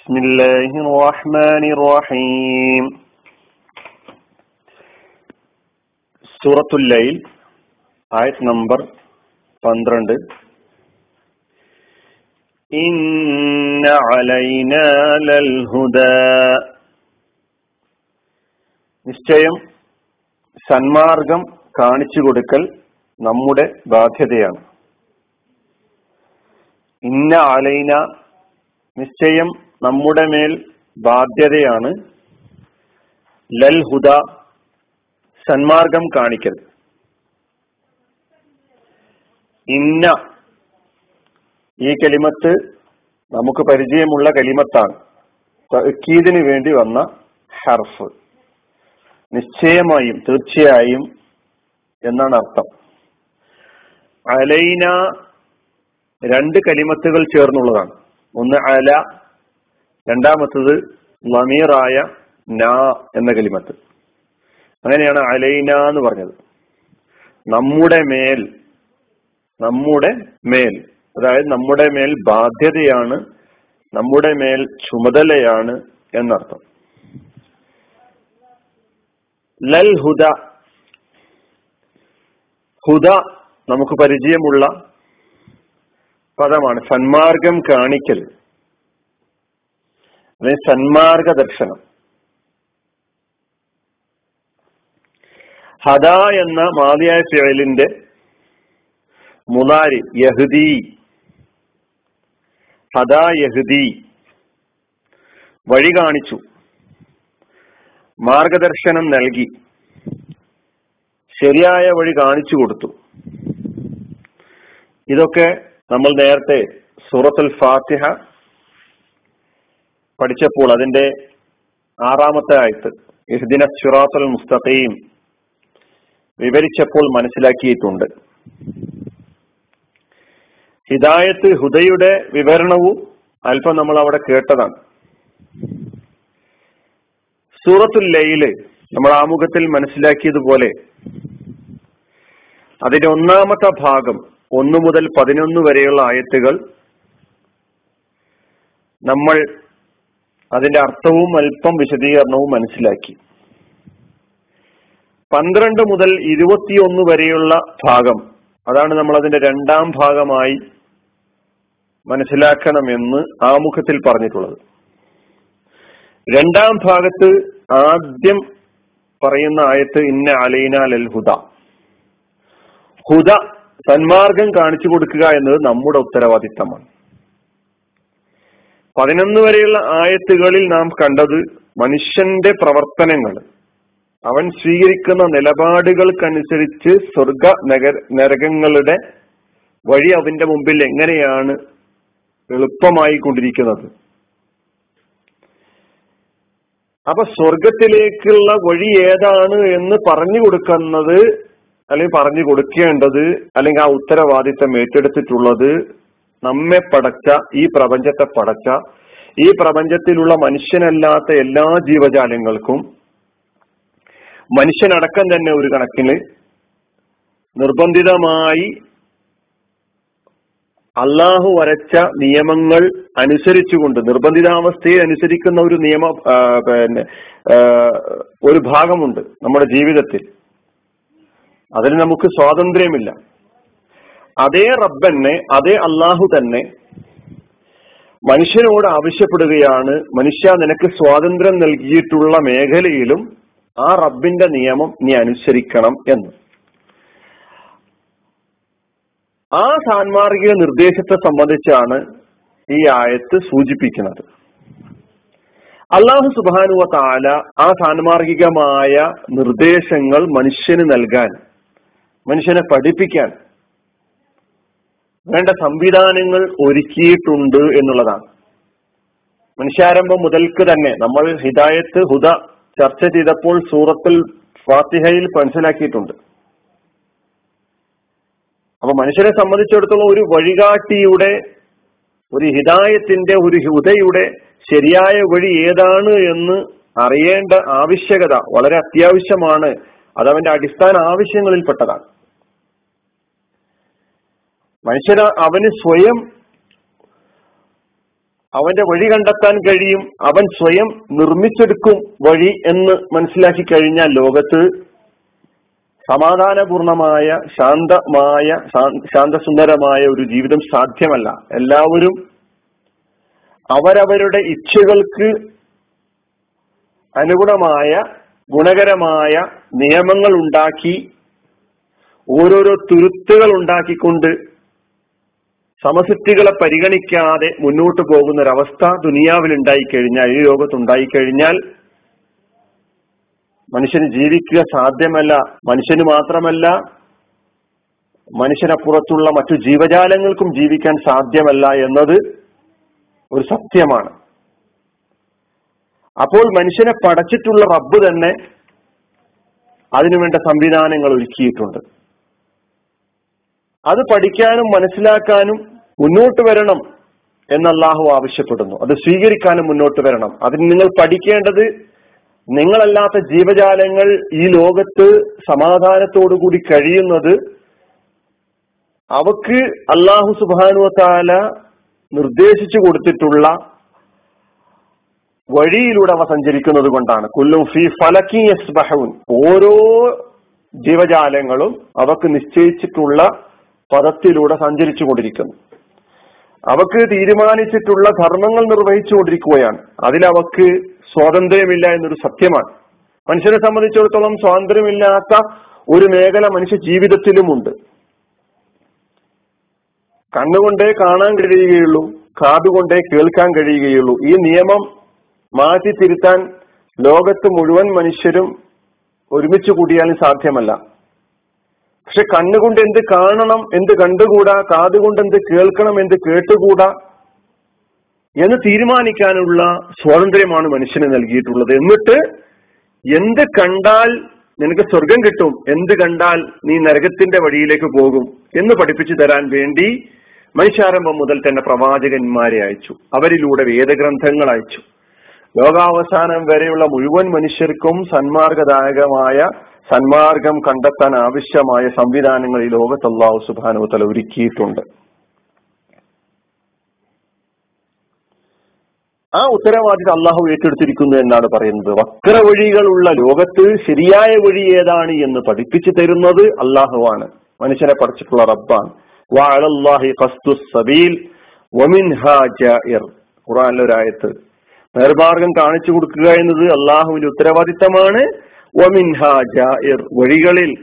بسم الله الرحمن الرحيم സൂറത്തുൽ ലൈൽ ആയത് നമ്പർ പന്ത്രണ്ട് ഇന്ന അലൈന ലൽ ഹുദാ നിശ്ചയം സന്മാർഗം കാണിച്ചു കൊടുക്കൽ നമ്മുടെ ബാധ്യതയാണ് ഇന്ന അലൈന നിശ്ചയം നമ്മുടെ മേൽ ബാധ്യതയാണ് ലൽ ഹുദ സന്മാർഗം കാണിക്കൽ. ഇന്ന ഈ കലിമത്ത് നമുക്ക് പരിചയമുള്ള കലിമത്താണ്. തക്കീദിന് വേണ്ടി വന്ന ഹർഫ്. നിശ്ചയമായും തീർച്ചയായും എന്നാണ് അർത്ഥം. അലൈന രണ്ട് കലിമത്തുകൾ ചേർന്നുള്ളതാണ്. ഒന്ന് അല രണ്ടാമത്തത് നമീറായ നാ എന്ന കലിമത്ത്. അങ്ങനെയാണ് അലൈന എന്ന് പറഞ്ഞത്. നമ്മുടെ മേൽ നമ്മുടെ മേൽ അതായത് നമ്മുടെ മേൽ ബാധ്യതയാണ് നമ്മുടെ മേൽ ചുമതലയാണ് എന്നർത്ഥം. ലൽ ഹുദ ഹുദ നമുക്ക് പരിചയമുള്ള പദമാണ്. സന്മാർഗം കാണിക്കൽ. അതായത് സന്മാർഗ ദർശനം ഹദ എന്ന മാതിയായ ഫിയലിന്റെ മുലാരി യഹുദി. ഹദ യഹുദി. വഴി കാണിച്ചു. മാർഗദർശനം നൽകി. ശരിയായ വഴി കാണിച്ചു കൊടുത്തു. ഇതൊക്കെ നമ്മൾ നേരത്തെ സൂറത്തുൽ ഫാത്തിഹ പഠിച്ചപ്പോൾ അതിന്റെ ആറാമത്തെ ആയത്ത് ഇഹ്ദിന സിറാത്തുൽ മുസ്തഖീം വിവരിച്ചപ്പോൾ മനസ്സിലാക്കിയിട്ടുണ്ട്. ഹിദായത്ത് ഹുദയുടെ വിവരണവും അല്പം നമ്മൾ അവിടെ കേട്ടതാണ്. സൂറത്തുൽ ലയിൽ നമ്മൾ ആമുഖത്തിൽ മനസ്സിലാക്കിയതുപോലെ അതിന്റെ ഒന്നാമത്തെ ഭാഗം ഒന്നു മുതൽ പതിനൊന്ന് വരെയുള്ള ആയത്തുകൾ നമ്മൾ അതിന്റെ അർത്ഥവും അല്പം വിശദീകരണവും മനസ്സിലാക്കി. പന്ത്രണ്ട് മുതൽ ഇരുപത്തിയൊന്ന് വരെയുള്ള ഭാഗം അതാണ് നമ്മൾ അതിന്റെ രണ്ടാം ഭാഗമായി മനസ്സിലാക്കണമെന്ന് ആമുഖത്തിൽ പറഞ്ഞിട്ടുള്ളത്. രണ്ടാം ഭാഗത്ത് ആദ്യം പറയുന്ന ആയത്ത് ഇന്ന അലൈന ലൽ ഹുദ. ഹുദ സന്മാർഗം കാണിച്ചു കൊടുക്കുക എന്നത് നമ്മുടെ ഉത്തരവാദിത്തമാണ്. പതിനൊന്ന് വരെയുള്ള ആയത്തുകളിൽ നാം കണ്ടത് മനുഷ്യന്റെ പ്രവർത്തനങ്ങൾ. അവൻ സ്വീകരിക്കുന്ന നിലപാടുകൾക്കനുസരിച്ച് സ്വർഗ നഗര നരകങ്ങളുടെ വഴി അവന്റെ മുമ്പിൽ എങ്ങനെയാണ് എളുപ്പമായി കൊണ്ടിരിക്കുന്നത് അപ്പൊ സ്വർഗത്തിലേക്കുള്ള വഴി ഏതാണ് എന്ന് പറഞ്ഞു കൊടുക്കുന്നത് അല്ലെങ്കിൽ പറഞ്ഞു കൊടുക്കേണ്ടത് അല്ലെങ്കിൽ ആ ഉത്തരവാദിത്തം ഏറ്റെടുത്തിട്ടുള്ളത് നമ്മെ പടച്ച ഈ പ്രപഞ്ചത്തെ പടച്ച ഈ പ്രപഞ്ചത്തിലുള്ള മനുഷ്യനല്ലാത്ത എല്ലാ ജീവജാലങ്ങൾക്കും മനുഷ്യനടക്കം തന്നെ ഒരു കണക്കിന് നിർബന്ധിതമായി അള്ളാഹു വരച്ച നിയമങ്ങൾ അനുസരിച്ചുകൊണ്ട് നിർബന്ധിതാവസ്ഥയെ അനുസരിക്കുന്ന ഒരു നിയമ പിന്നെ ഒരു ഭാഗമുണ്ട് നമ്മുടെ ജീവിതത്തിൽ. അതിന് നമുക്ക് സ്വാതന്ത്ര്യമില്ല. അതേ റബ്ബന്നെ അതേ അള്ളാഹു തന്നെ മനുഷ്യനോട് ആവശ്യപ്പെടുകയാണ് മനുഷ്യ നിനക്ക് സ്വാതന്ത്ര്യം നൽകിയിട്ടുള്ള മേഖലയിലും ആ റബ്ബിന്റെ നിയമം നീ അനുസരിക്കണം എന്ന്. ആ സാൻമാർഗിക നിർദ്ദേശത്തെ സംബന്ധിച്ചാണ് ഈ ആയത്ത് സൂചിപ്പിക്കുന്നത്. അള്ളാഹു സുബാനുവ താല ആ സാൻമാർഗികമായ നിർദ്ദേശങ്ങൾ മനുഷ്യന് നൽകാൻ മനുഷ്യനെ പഠിപ്പിക്കാൻ വേണ്ട സംവിധാനങ്ങൾ ഒരുക്കിയിട്ടുണ്ട് എന്നുള്ളതാണ്. മനുഷ്യാരംഭം മുതൽക്ക് തന്നെ നമ്മൾ ഹിദായത്ത് ഹുദ ചർച്ച ചെയ്തപ്പോൾ സൂറത്തിൽ ഫാത്തിഹയിൽ മനസ്സിലാക്കിയിട്ടുണ്ട്. അപ്പൊ മനുഷ്യരെ സംബന്ധിച്ചിടത്തോളം ഒരു വഴികാട്ടിയുടെ ഒരു ഹിദായത്തിന്റെ ഒരു ഹുദയുടെ ശരിയായ വഴി ഏതാണ് എന്ന് അറിയേണ്ട ആവശ്യകത വളരെ അത്യാവശ്യമാണ്. അതവന്റെ അടിസ്ഥാന ആവശ്യങ്ങളിൽപ്പെട്ടതാണ്. മനുഷ്യന് അവന് സ്വയം അവന്റെ വഴി കണ്ടെത്താൻ കഴിയും അവൻ സ്വയം നിർമ്മിച്ചെടുക്കും വഴി എന്ന് മനസ്സിലാക്കി കഴിഞ്ഞാൽ ലോകത്ത് സമാധാനപൂർണമായ ശാന്തമായ ശാന്തസുന്ദരമായ ഒരു ജീവിതം സാധ്യമല്ല. എല്ലാവരും അവരവരുടെ ഇച്ഛകൾക്ക് അനുഗുണമായ ഗുണകരമായ നിയമങ്ങൾ ഉണ്ടാക്കി ഓരോരോ തുരുത്തുകൾ ഉണ്ടാക്കിക്കൊണ്ട് സമസിദ്ധികളെ പരിഗണിക്കാതെ മുന്നോട്ട് പോകുന്ന ഒരവസ്ഥ ദുനിയാവിൽ ഉണ്ടായിക്കഴിഞ്ഞാൽ ഈ ലോകത്തുണ്ടായിക്കഴിഞ്ഞാൽ മനുഷ്യന് ജീവിക്കുക സാധ്യമല്ല. മനുഷ്യന് മാത്രമല്ല മനുഷ്യനപ്പുറത്തുള്ള മറ്റു ജീവജാലങ്ങൾക്കും ജീവിക്കാൻ സാധ്യമല്ല എന്നത് ഒരു സത്യമാണ്. അപ്പോൾ മനുഷ്യനെ പടച്ചിട്ടുള്ള റബ്ബ് തന്നെ അതിനുവേണ്ട സംവിധാനങ്ങൾ ഒരുക്കിയിട്ടുണ്ട്. അത് പഠിക്കാനും മനസ്സിലാക്കാനും മുന്നോട്ട് വരണം എന്ന് അള്ളാഹു ആവശ്യപ്പെടുന്നു. അത് സ്വീകരിക്കാനും മുന്നോട്ട് വരണം. അതിന് നിങ്ങൾ പഠിക്കേണ്ടത് നിങ്ങളല്ലാത്ത ജീവജാലങ്ങൾ ഈ ലോകത്ത് സമാധാനത്തോടുകൂടി കഴിയുന്നത് അവക്ക് അള്ളാഹു സുബാനുവത്താല നിർദ്ദേശിച്ചു കൊടുത്തിട്ടുള്ള വഴിയിലൂടെ അവ സഞ്ചരിക്കുന്നത് കൊണ്ടാണ്. കുല്ലും ഫി ഫലക്കി യസ്ബഹൂൻ. ഓരോ ജീവജാലങ്ങളും അവക്ക് നിശ്ചയിച്ചിട്ടുള്ള പദത്തിലൂടെ സഞ്ചരിച്ചു കൊണ്ടിരിക്കുന്നു. അവക്ക് തീരുമാനിച്ചിട്ടുള്ള ധർമ്മങ്ങൾ നിർവഹിച്ചുകൊണ്ടിരിക്കുകയാണ്. അതിലവക്ക് സ്വാതന്ത്ര്യമില്ല എന്നൊരു സത്യമാണ്. മനുഷ്യനെ സംബന്ധിച്ചിടത്തോളം സ്വാതന്ത്ര്യമില്ലാത്ത ഒരു മേഖല മനുഷ്യ ജീവിതത്തിലുമുണ്ട്. കണ്ണുകൊണ്ടേ കാണാൻ കഴിയുകയുള്ളൂ കാതുകൊണ്ടേ കേൾക്കാൻ കഴിയുകയുള്ളൂ. ഈ നിയമം മാറ്റി തിരുത്താൻ ലോകത്ത് മുഴുവൻ മനുഷ്യരും ഒരുമിച്ച് കൂടിയാലും സാധ്യമല്ല. പക്ഷെ കണ്ണുകൊണ്ട് എന്ത് കാണണം എന്ത് കണ്ടുകൂടാ? കാതുകൊണ്ട് എന്ത് കേൾക്കണം എന്ത് കേട്ടുകൂടാ? എന്ന് തീരുമാനിക്കാനുള്ള സ്വാതന്ത്ര്യമാണ് മനുഷ്യന് നൽകിയിട്ടുള്ളത്. എന്നിട്ട് എന്ത് കണ്ടാൽ നിനക്ക് സ്വർഗം കിട്ടും എന്ത് കണ്ടാൽ നീ നരകത്തിന്റെ വഴിയിലേക്ക് പോകും എന്ന് പഠിപ്പിച്ചു തരാൻ വേണ്ടി മനുഷ്യാരംഭം മുതൽ തന്നെ പ്രവാചകന്മാരെ അയച്ചു. അവരിലൂടെ വേദഗ്രന്ഥങ്ങൾ അയച്ചു. ലോകാവസാനം വരെയുള്ള മുഴുവൻ മനുഷ്യർക്കും സന്മാർഗദായകമായ സന്മാർഗം കണ്ടെത്താൻ ആവശ്യമായ സംവിധാനങ്ങൾ ഈ ലോകത്ത് അള്ളാഹു സുബാനു തല ഒരുക്കിയിട്ടുണ്ട്. ആ ഉത്തരവാദിത്തം അള്ളാഹു ഏറ്റെടുത്തിരിക്കുന്നു എന്നാണ് പറയുന്നത്. വക്ര വഴികളുള്ള ലോകത്ത് ശരിയായ വഴി ഏതാണ് എന്ന് പഠിപ്പിച്ചു തരുന്നത് അള്ളാഹുവാണ് മനുഷ്യനെ പഠിച്ചിട്ടുള്ള റബ്ബാണ്. ഖുറാനിലൊരായത്ത് നേർമാർഗം കാണിച്ചു കൊടുക്കുക എന്നത് അള്ളാഹുവിന്റെ ഉത്തരവാദിത്തമാണ്. വഴികളിൽ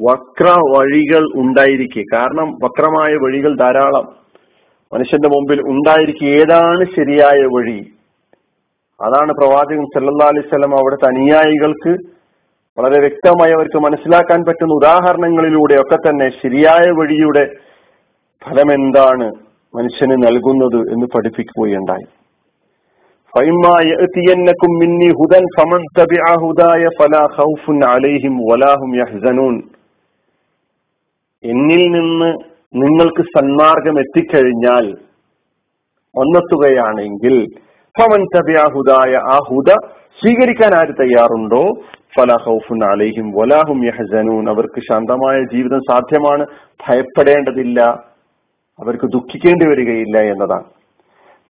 വക്ര വഴികൾ ഉണ്ടായിരിക്കെ. കാരണം വക്രമായ വഴികൾ ധാരാളം. മനുഷ്യന്റെ മുമ്പിൽ ഉണ്ടായിരിക്കെ. ഏതാണ് ശരിയായ വഴി? അതാണ് പ്രവാചകൻ സല്ലാ അലൈവല്ലം അവിടെ അനുയായികൾക്ക് വളരെ വ്യക്തമായി അവർക്ക് മനസ്സിലാക്കാൻ പറ്റുന്ന ഉദാഹരണങ്ങളിലൂടെ ഒക്കെ തന്നെ ശരിയായ വഴിയുടെ ഫലം എന്താണ് മനുഷ്യന് നൽകുന്നത് എന്ന് പഠിപ്പിക്കുകയുണ്ടായി. എന്നിൽ നിന്ന് നിങ്ങൾക്ക് സന്മാർഗം എത്തിക്കഴിഞ്ഞാൽ ഒന്നെത്തുകയാണെങ്കിൽ ഫമൻ തബിയാഹുദായ ആ ഹുദ സ്വീകരിക്കാൻ ആര് തയ്യാറുണ്ടോ? ഫലഹൌഫുൻ അലൈഹിം വലാഹും യഹ്സനൂൻ. അവർക്ക് ശാന്തമായ ജീവിതം സാധ്യമാണ്. ഭയപ്പെടേണ്ടതില്ല. അവർക്ക് ദുഃഖിക്കേണ്ടി വരികയില്ല എന്നതാണ്.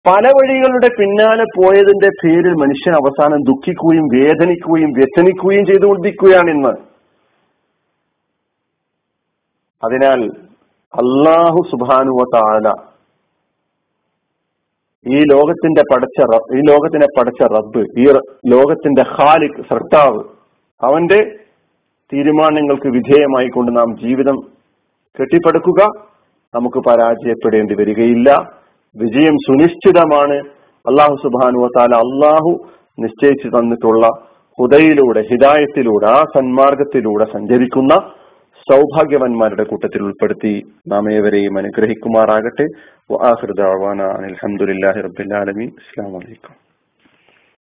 പല വഴികളുടെ പിന്നാലെ പോയതിന്റെ പേരിൽ മനുഷ്യൻ അവസാനം ദുഃഖിക്കുകയും വേദനിക്കുകയും വ്യസനിക്കുകയും ചെയ്തുകൊണ്ടിരിക്കുകയാണ് ഇന്ന്. അതിനാൽ അള്ളാഹു സുബാനുവ താല ഈ ലോകത്തിന്റെ പടച്ച ഈ ലോകത്തിനെ പടച്ച റബ്ബ് ഈ ലോകത്തിന്റെ ഖാലിഖ് സർട്ടാവ് അവന്റെ തീരുമാനങ്ങൾക്ക് വിധേയമായി കൊണ്ട് നാം ജീവിതം കെട്ടിപ്പടുക്കുക. നമുക്ക് പരാജയപ്പെടേണ്ടി വരികയില്ല. വിജയം സുനിശ്ചിതമാണ്. അള്ളാഹു സുബാനു താല അള്ളാഹു നിശ്ചയിച്ചു തന്നിട്ടുള്ള ഹുദയിലൂടെ ഹിദായത്തിലൂടെ ആ സന്മാർഗത്തിലൂടെ സഞ്ചരിക്കുന്ന സൗഭാഗ്യവന്മാരുടെ കൂട്ടത്തിൽ ഉൾപ്പെടുത്തി നാം ഏവരെയും അനുഗ്രഹിക്കുമാറാകട്ടെ. അലഹമുല്ലാഹി റബ്ബിൻ അസ്സാം വലൈക്കും